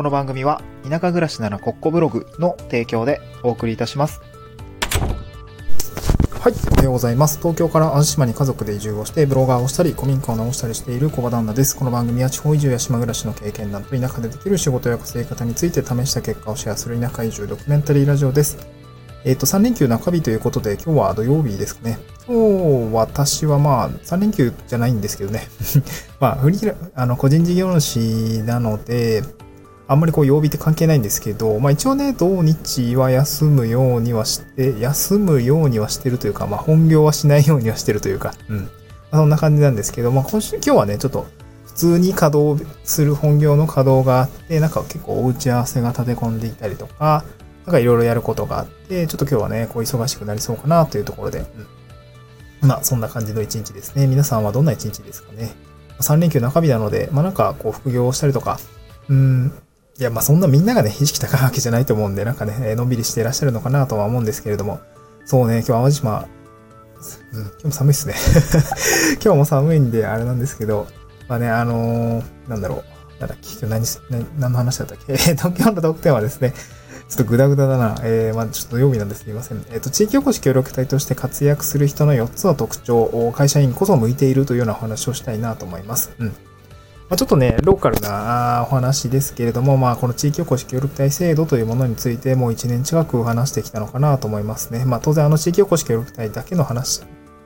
この番組は田舎暮らしならコッコブログの提供でお送りいたします。はい、おはようございます。東京から安島に家族で移住をして、ブロガーをしたり、古民家を直したりしている小場旦那です。この番組は地方移住や島暮らしの経験談と田舎でできる仕事や稼ぎ方について試した結果をシェアする田舎移住ドキュメンタリーラジオです。えっ、と、3連休中日ということで、今日は土曜日ですかね。今日、私はまあ、3連休じゃないんですけどね。まあ、フリーラ、あの、個人事業主なので、あんまりこう曜日って関係ないんですけど、まあ一応ね、土日は休むようにはして、休むようにはしてるというか、まあ本業はしないようにはしてるというか、うん。そんな感じなんですけど、まあ今週、今日はね、ちょっと普通に稼働する本業の稼働があって、なんか結構お打ち合わせが立て込んでいたりとか、なんかいろいろやることがあって、ちょっと今日はね、こう忙しくなりそうかなというところで、うん。まあそんな感じの一日ですね。皆さんはどんな一日ですかね。3連休中日なので、まあなんかこう副業をしたりとか、うん、いや、まあそんなみんながね、意識高いわけじゃないと思うんで、なんかね、のんびりしていらっしゃるのかなとは思うんですけれども、そうね、今日淡路島、うん、今日も寒いっすね。今日も寒いんで、あれなんですけど、まあね、あのーなんだろう、なんだっけ、今日何、何の話だったっけ、えっと、今日の特典はですね、ちょっとグダグダだな。えー、まあちょっと土曜日なんです。すいません。えっ、と、地域おこし協力隊として活躍する人の4つの特徴を会社員こそ向いているというような話をしたいなと思います。うん。ま、ちょっとね、ローカルなお話ですけれども、まあ、この地域おこし協力隊制度というものについてもう1年近く話してきたのかなと思いますね。まあ、当然あの地域おこし協力隊だけの話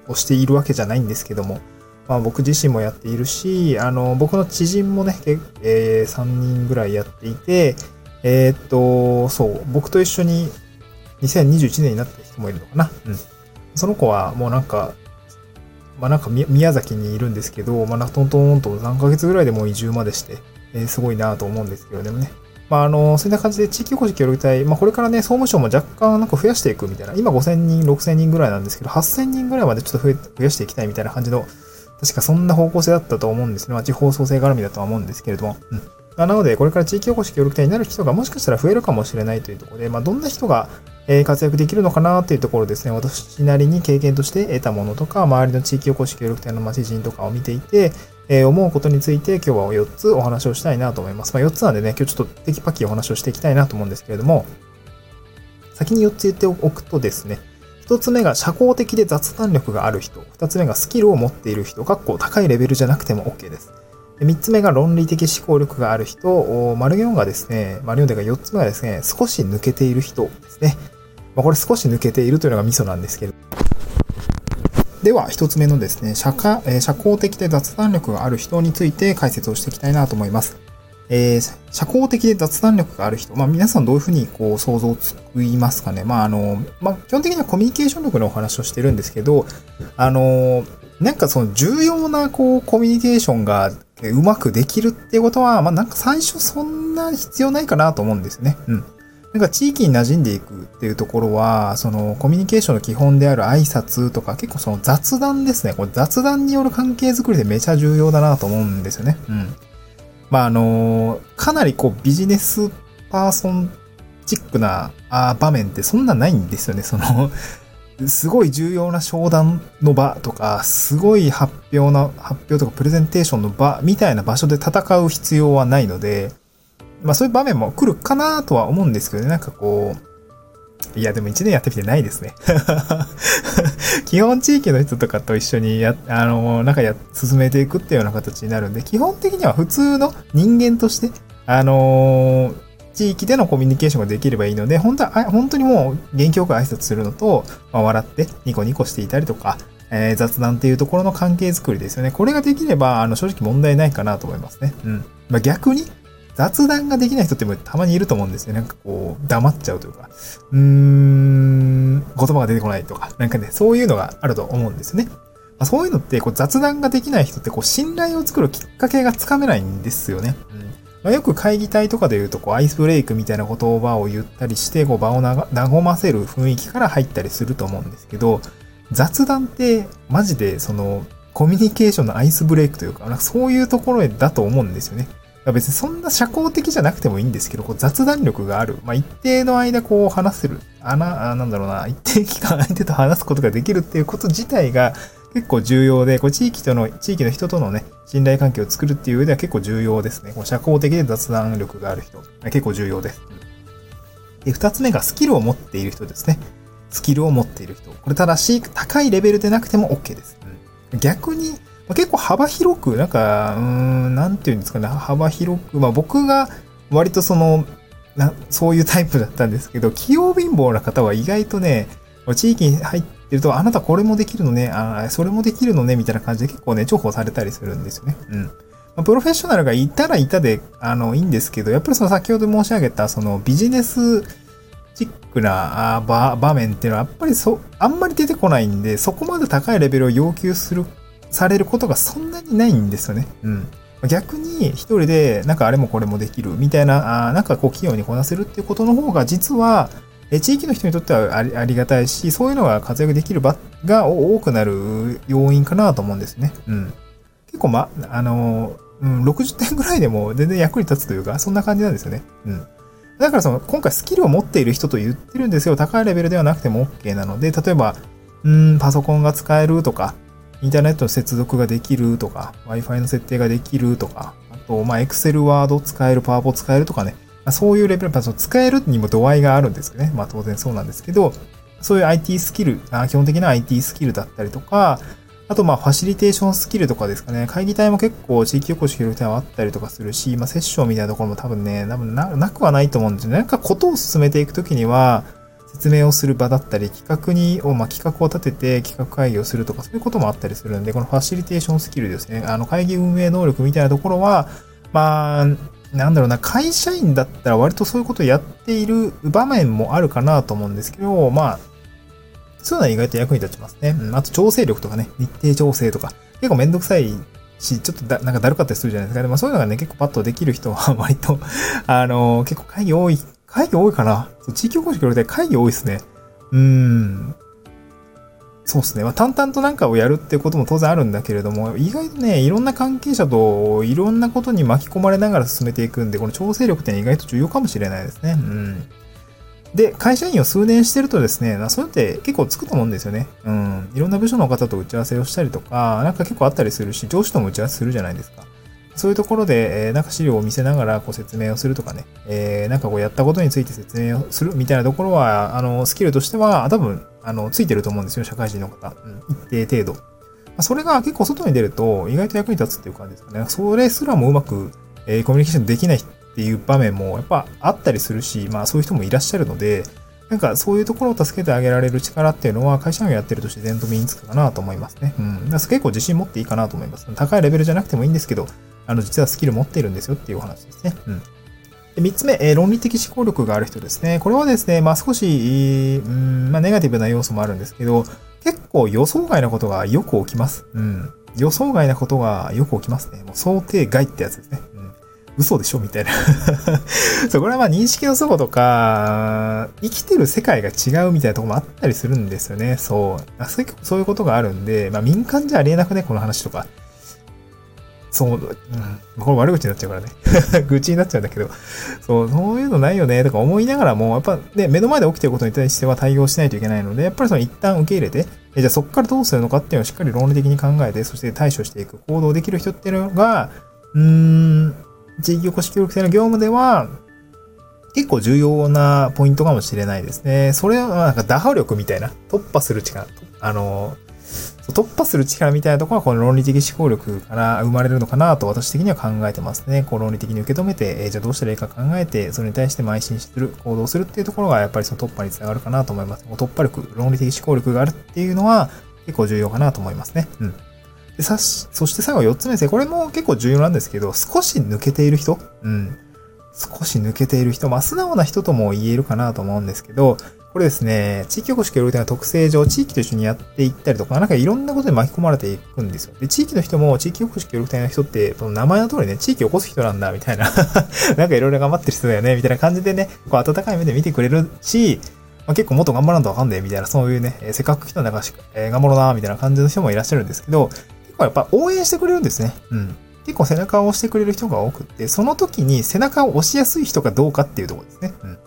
をしているわけじゃないんですけども、まあ、僕自身もやっているし、あの、僕の知人もね、えー3人ぐらいやっていて、えーっと、そう、僕と一緒に2021年になった人もいるのかな。うん。その子はもうなんか、まあなんか宮崎にいるんですけど、まあトントンと3ヶ月ぐらいでもう移住までして、えーすごいなと思うんですけどでもね。まああの、そういった感じで地域おこし協力隊、まあこれからね、総務省も若干なんか増やしていくみたいな、今5000人、6000人ぐらいなんですけど、8000人ぐらいまでちょっと増え増やしていきたいみたいな感じの、確かそんな方向性だったと思うんですね。まあ地方創生絡みだとは思うんですけれども。うん。なので、これから地域おこし協力隊になる人がもしかしたら増えるかもしれないというところで、まあどんな人が活躍できるのかなというところですね、私なりに経験として得たものとか、周りの地域おこし協力隊の町人とかを見ていて、え思うことについて今日は4つお話をしたいなと思います。まあ、4つなんでね、今日ちょっとテキパキお話をしていきたいなと思うんですけれども、先に4つ言っておくとですね、1つ目が社交的で雑談力がある人、2つ目がスキルを持っている人、かっこ高いレベルじゃなくても OK です。3つ目が論理的思考力がある人、丸4がですね、丸4でが4つ目がですね、少し抜けている人ですね。まあ、これ少し抜けているというのがミソなんですけど。では、一つ目のですね、社会、社交的で雑談力がある人について解説をしていきたいなと思います。えー社交的で雑談力がある人。まあ、皆さんどういうふうにこう想像つくいますかね。まあ、あの、まあ、基本的にはコミュニケーション力のお話をしてるんですけど、あの、なんかその重要なこうコミュニケーションがうまくできるっていうことは、まあ、なんか最初そんな必要ないかなと思うんですね。うん。なんか地域に馴染んでいくっていうところは、そのコミュニケーションの基本である挨拶とか、結構その雑談ですね。これ雑談による関係づくりでめちゃ重要だなと思うんですよね。うん。まああの、かなりこうビジネスパーソンチックなあ場面ってそんなないんですよね。その、すごい重要な商談の場とか、すごい発表な、発表とかプレゼンテーションの場みたいな場所で戦う必要はないので、まあそういう場面も来るかなとは思うんですけどね、なんかこう、いやでも1年やってみてないですね。基本地域の人とかと一緒にや、あの、なんかや、進めていくっていうような形になるんで、基本的には普通の人間として、あの地域でのコミュニケーションができればいいので、本当は、本当にもう元気よく挨拶するのと、まあ、笑ってニコニコしていたりとか、えー雑談っていうところの関係づくりですよね。これができれば、あの、正直問題ないかなと思いますね。うん。まあ、逆に、雑談ができない人ってたまにいると思うんですよ。なんかこう、黙っちゃうというか、うーん、言葉が出てこないとか、なんかね、そういうのがあると思うんですよね。まあ、そういうのって、こう、雑談ができない人って、こう、信頼を作るきっかけがつかめないんですよね。まあ、よく会議体とかで言うと、こう、アイスブレイクみたいな言葉を言ったりして、こう、場を和ませる雰囲気から入ったりすると思うんですけど、雑談って、マジで、その、コミュニケーションのアイスブレイクというか、なんかそういうところだと思うんですよね。別にそんな社交的じゃなくてもいいんですけど、こう雑談力がある。まあ、一定の間こう話せる。あな、あなんだろうな、一定期間相手と話すことができるっていうこと自体が、結構重要で、こう地域との、地域の人とのね、信頼関係を作るっていう上では結構重要ですね。こう社交的で雑談力がある人、結構重要です。で、二つ目がスキルを持っている人ですね。スキルを持っている人。これただし、高いレベルでなくても OK です。逆に、結構幅広く、なんか、うん、なんていうんですかね、幅広く、まあ僕が割とその、なそういうタイプだったんですけど、器用貧乏な方は意外とね、地域に入ってると、あなたこれもできるのね、あそれもできるのね、みたいな感じで結構ね、重宝されたりするんですよね。うん。まあ、プロフェッショナルがいたらいたで、あの、いいんですけど、やっぱりその先ほど申し上げた、そのビジネスチックな場場面っていうのは、やっぱりそ、あんまり出てこないんで、そこまで高いレベルを要求する、されることがそんなにないんですよね。うん。逆に一人でなんかあれもこれもできるみたいな、あなんかこう器用にこなせるっていうことの方が実は、え地域の人にとってはありがたいし、そういうのが活躍できる場が多くなる要因かなと思うんですね。うん。結構ま、あの、うん、60点ぐらいでも全然役に立つというか、そんな感じなんですよね。うん。だからその、今回スキルを持っている人と言ってるんですよ。高いレベルではなくても OK なので、例えば、うん、パソコンが使えるとか、インターネットの接続ができるとか、Wi-Fi の設定ができるとか、あと、まあ、Excel、Word 使える、PowerPoint 使えるとかね、ま、そういうレベル、その使えるにも度合いがあるんですけどね。まあ、当然そうなんですけど、そういう IT スキル、基本的な IT スキルだったりとか、あと、まあ、ファシリテーションスキルとかですかね。会議体も結構地域おこし協力隊はあったりとかするし、まあ、セッションみたいなところも多分ね、多分なくはないと思うんですよね。なんかことを進めていくときには、説明をする場だったり、企画に、を、まあ、企画を立てて企画会議をするとか、そういうこともあったりするんで、このファシリテーションスキルですね。あの、会議運営能力みたいなところは、まあ、なんだろうな、会社員だったら割とそういうことをやっている場面もあるかなと思うんですけど、まあ、そういうのは意外と役に立ちますね。うん、あと調整力とかね、日程調整とか、結構めんどくさいし、ちょっとだ、なんかだるかったりするじゃないですか。でもそういうのがね、結構パッとできる人は 割とあの結構会議多い会議多いかなそう地域おこし協力隊会議多いですね。うーん。そうですね。まあ、淡々となんかをやるっていうことも当然あるんだけれども、意外とね、いろんな関係者といろんなことに巻き込まれながら進めていくんで、この調整力って意外と重要かもしれないですね。うん。で、会社員を数年してるとですね、そういうのって結構つくと思うんですよね。うん。いろんな部署の方と打ち合わせをしたりとか、なんか結構あったりするし、上司とも打ち合わせするじゃないですか。そういうところで、えー、なんか資料を見せながらこう説明をするとかね、えー、なんかこうやったことについて説明をするみたいなところは、あの、スキルとしては多分、あの、ついてると思うんですよ、社会人の方。うん、一定程度。それが結構外に出ると意外と役に立つっていう感じですかね。それすらもうまく、えー、コミュニケーションできないっていう場面もやっぱあったりするし、まあそういう人もいらっしゃるので、なんかそういうところを助けてあげられる力っていうのは会社員をやってると自然と身につくかなと思いますね。うん。だ結構自信持っていいかなと思います。高いレベルじゃなくてもいいんですけど、あの、実はスキル持ってるんですよっていうお話ですね。うん。で3つ目、えー、論理的思考力がある人ですね。これはですね、まあ少し、うん、まあネガティブな要素もあるんですけど、結構予想外なことがよく起きます。うん。予想外なことがよく起きますね。もう想定外ってやつですね。うん。嘘でしょみたいな そう、これはまあ認識の祖母とか、生きてる世界が違うみたいなとこもあったりするんですよね。そう。そういうことがあるんで、まあ民間じゃありえなくね、この話とか。そう、うん。これ悪口になっちゃうからね。愚痴になっちゃうんだけど、そう、そういうのないよね、とか思いながらも、やっぱね、目の前で起きてることに対しては対応しないといけないので、やっぱりその一旦受け入れて、えじゃあそこからどうするのかっていうのをしっかり論理的に考えて、そして対処していく行動できる人っていうのが、うーん、地域おこし協力隊の業務では、結構重要なポイントかもしれないですね。それはなんか打破力みたいな、突破する力、あの、突破する力みたいなところはこの論理的思考力から生まれるのかなと私的には考えてますね。こう論理的に受け止めて、えー、じゃあどうしたらいいか考えて、それに対して邁進する、行動するっていうところがやっぱりその突破につながるかなと思います。突破力、論理的思考力があるっていうのは結構重要かなと思いますね。うん。でさし、そして最後4つ目ですね。これも結構重要なんですけど、少し抜けている人うん。少し抜けている人、まあ素直な人とも言えるかなと思うんですけど、これですね、地域おこし協力隊の特性上、地域と一緒にやっていったりとか、なんかいろんなことに巻き込まれていくんですよ。で、地域の人も、地域おこし協力隊の人って、その名前の通りね、地域を起こす人なんだ、みたいな なんかいろいろ頑張ってる人だよね、みたいな感じでね、こう温かい目で見てくれるし、まあ、結構もっと頑張らんとわかんねえ、みたいな、そういうね、せっかく来たんだから、えー、頑張ろうな、みたいな感じの人もいらっしゃるんですけど、結構やっぱ応援してくれるんですね。うん。結構背中を押してくれる人が多くって、その時に背中を押しやすい人かどうかっていうとこですね。うん。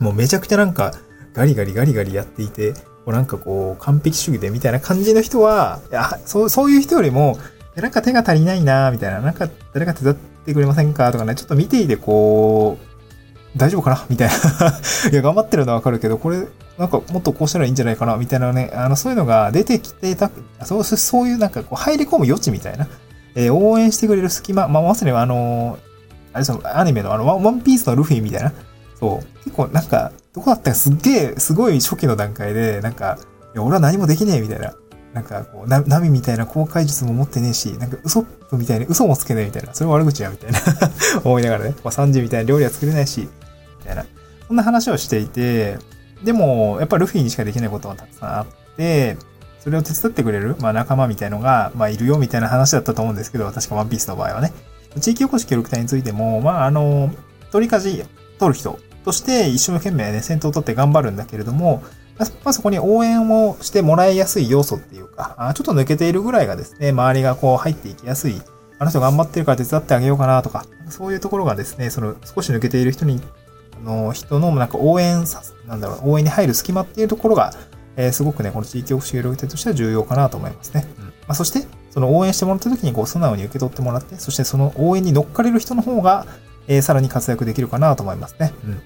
もうめちゃくちゃなんか、ガリガリガリガリやっていて、こうなんかこう、完璧主義でみたいな感じの人は、いや、そう、そういう人よりも、なんか手が足りないなみたいな、なんか誰か手伝ってくれませんかとかね、ちょっと見ていてこう、大丈夫かなみたいな いや、頑張ってるのはわかるけど、これ、なんかもっとこうしたらいいんじゃないかなみたいなね、あの、そういうのが出てきてた、そうそういうなんかこう入り込む余地みたいな、えー、応援してくれる隙間、まあ、まさにあの、あれそのアニメのあの、ワンピースのルフィみたいな、そう、結構なんか、どこだったかすっげえ、すごい初期の段階で、なんか、いや、俺は何もできねえみたいな。なんか、こう、な、ナミみたいな公開術も持ってねえし、なんか、ウソップみたいに嘘もつけねえみたいな。それ悪口や、みたいな 思いながらね。まあ、30みたいな料理は作れないし、みたいな。そんな話をしていて、でも、やっぱルフィにしかできないことがたくさんあって、それを手伝ってくれる、まあ、仲間みたいのが、まあ、いるよみたいな話だったと思うんですけど、確かワンピースの場合はね。地域おこし協力隊についても、まあ、あの、取り舵取る人として一生懸命ね、先頭を取って頑張るんだけれども、まあ、そこに応援をしてもらいやすい要素っていうか、ちょっと抜けているぐらいがですね、周りがこう入っていきやすい、あの人頑張ってるから手伝ってあげようかなとか、そういうところがですね、その少し抜けている人に、の人のなんか応援さ、なんだろう、応援に入る隙間っていうところが、えー、すごくね、この地域オフ協力隊としては重要かなと思いますね。うんまあ、そして、その応援してもらった時にこう素直に受け取ってもらって、そしてその応援に乗っかれる人の方が、えー、さらに活躍できるかなと思いますね。うん。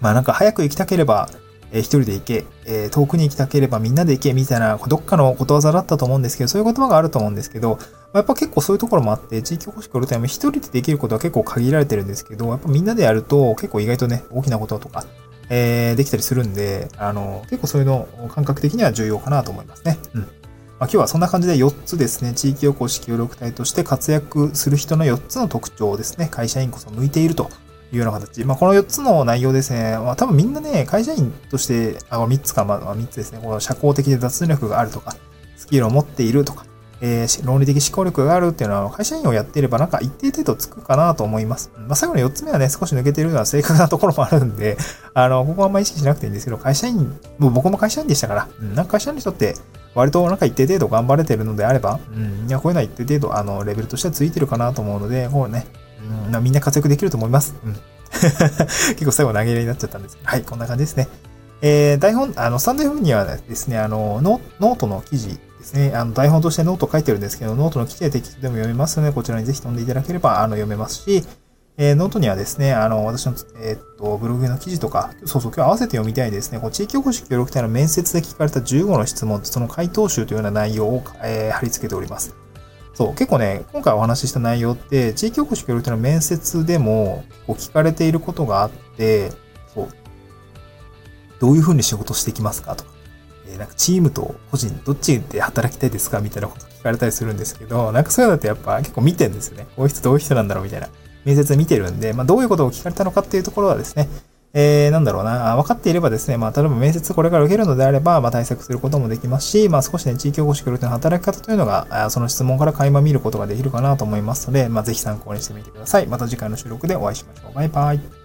まあなんか早く行きたければ、えー、一人で行け、えー、遠くに行きたければみんなで行けみたいな、どっかのことわざだったと思うんですけど、そういう言葉があると思うんですけど、やっぱ結構そういうところもあって、地域おこし協力隊も一人でできることは結構限られてるんですけど、やっぱみんなでやると結構意外とね、大きなこととか、えー、できたりするんで、あの、結構そういうの感覚的には重要かなと思いますね。うん。まあ、今日はそんな感じで4つですね、地域おこし協力隊として活躍する人の4つの特徴をですね、会社員こそ向いているというような形。まあ、この4つの内容ですね、まあ、多分みんなね、会社員として、あ、3つか、まあ、3つですね、この社交的で脱力があるとか、スキルを持っているとか、えー、論理的思考力があるっていうのは、会社員をやっていればなんか一定程度つくかなと思います。まあ、最後の4つ目はね、少し抜けているのは正確なところもあるんで、あの、ここはあんま意識しなくていいんですけど、会社員、もう僕も会社員でしたから、うん、なんか会社員の人って、割となんか一定程度頑張れてるのであれば、うん、いや、こういうのは一定程度、あの、レベルとしてはついてるかなと思うので、こうね、うん、みんな活躍できると思います。うん。結構最後投げやりになっちゃったんですけど、はい、こんな感じですね。えー、台本、あの、 stand F にはですね、あの、ノートの記事ですね、あの、台本としてノート書いてるんですけど、ノートの記事でテキストでも読めますので、こちらにぜひ飛んでいただければ、あの、読めますし、えー、ノートにはですね、あの、私の、えー、っと、ブログの記事とか、そうそう、今日合わせて読みたいですね、こう地域おこし協力隊の面接で聞かれた15の質問とその回答集というような内容を、えー、貼り付けております。そう、結構ね、今回お話しした内容って、地域おこし協力隊の面接でも、こう聞かれていることがあって、そう、どういうふうに仕事していきますかとか、え、なんかチームと個人、どっちで働きたいですかみたいなこと聞かれたりするんですけど、なんかそういうのってやっぱ結構見てるんですよね。こういう人どういう人なんだろうみたいな。面接見てるんで、まあどういうことを聞かれたのかっていうところはですね、えー、なんだろうな、分かっていればですね、まあ、例えば面接これから受けるのであれば、まあ、対策することもできますし、まあ、少しね、地域おこし協力の働き方というのが、その質問から垣間見ることができるかなと思いますので、まあ、ぜひ参考にしてみてください。また次回の収録でお会いしましょう。バイバイ。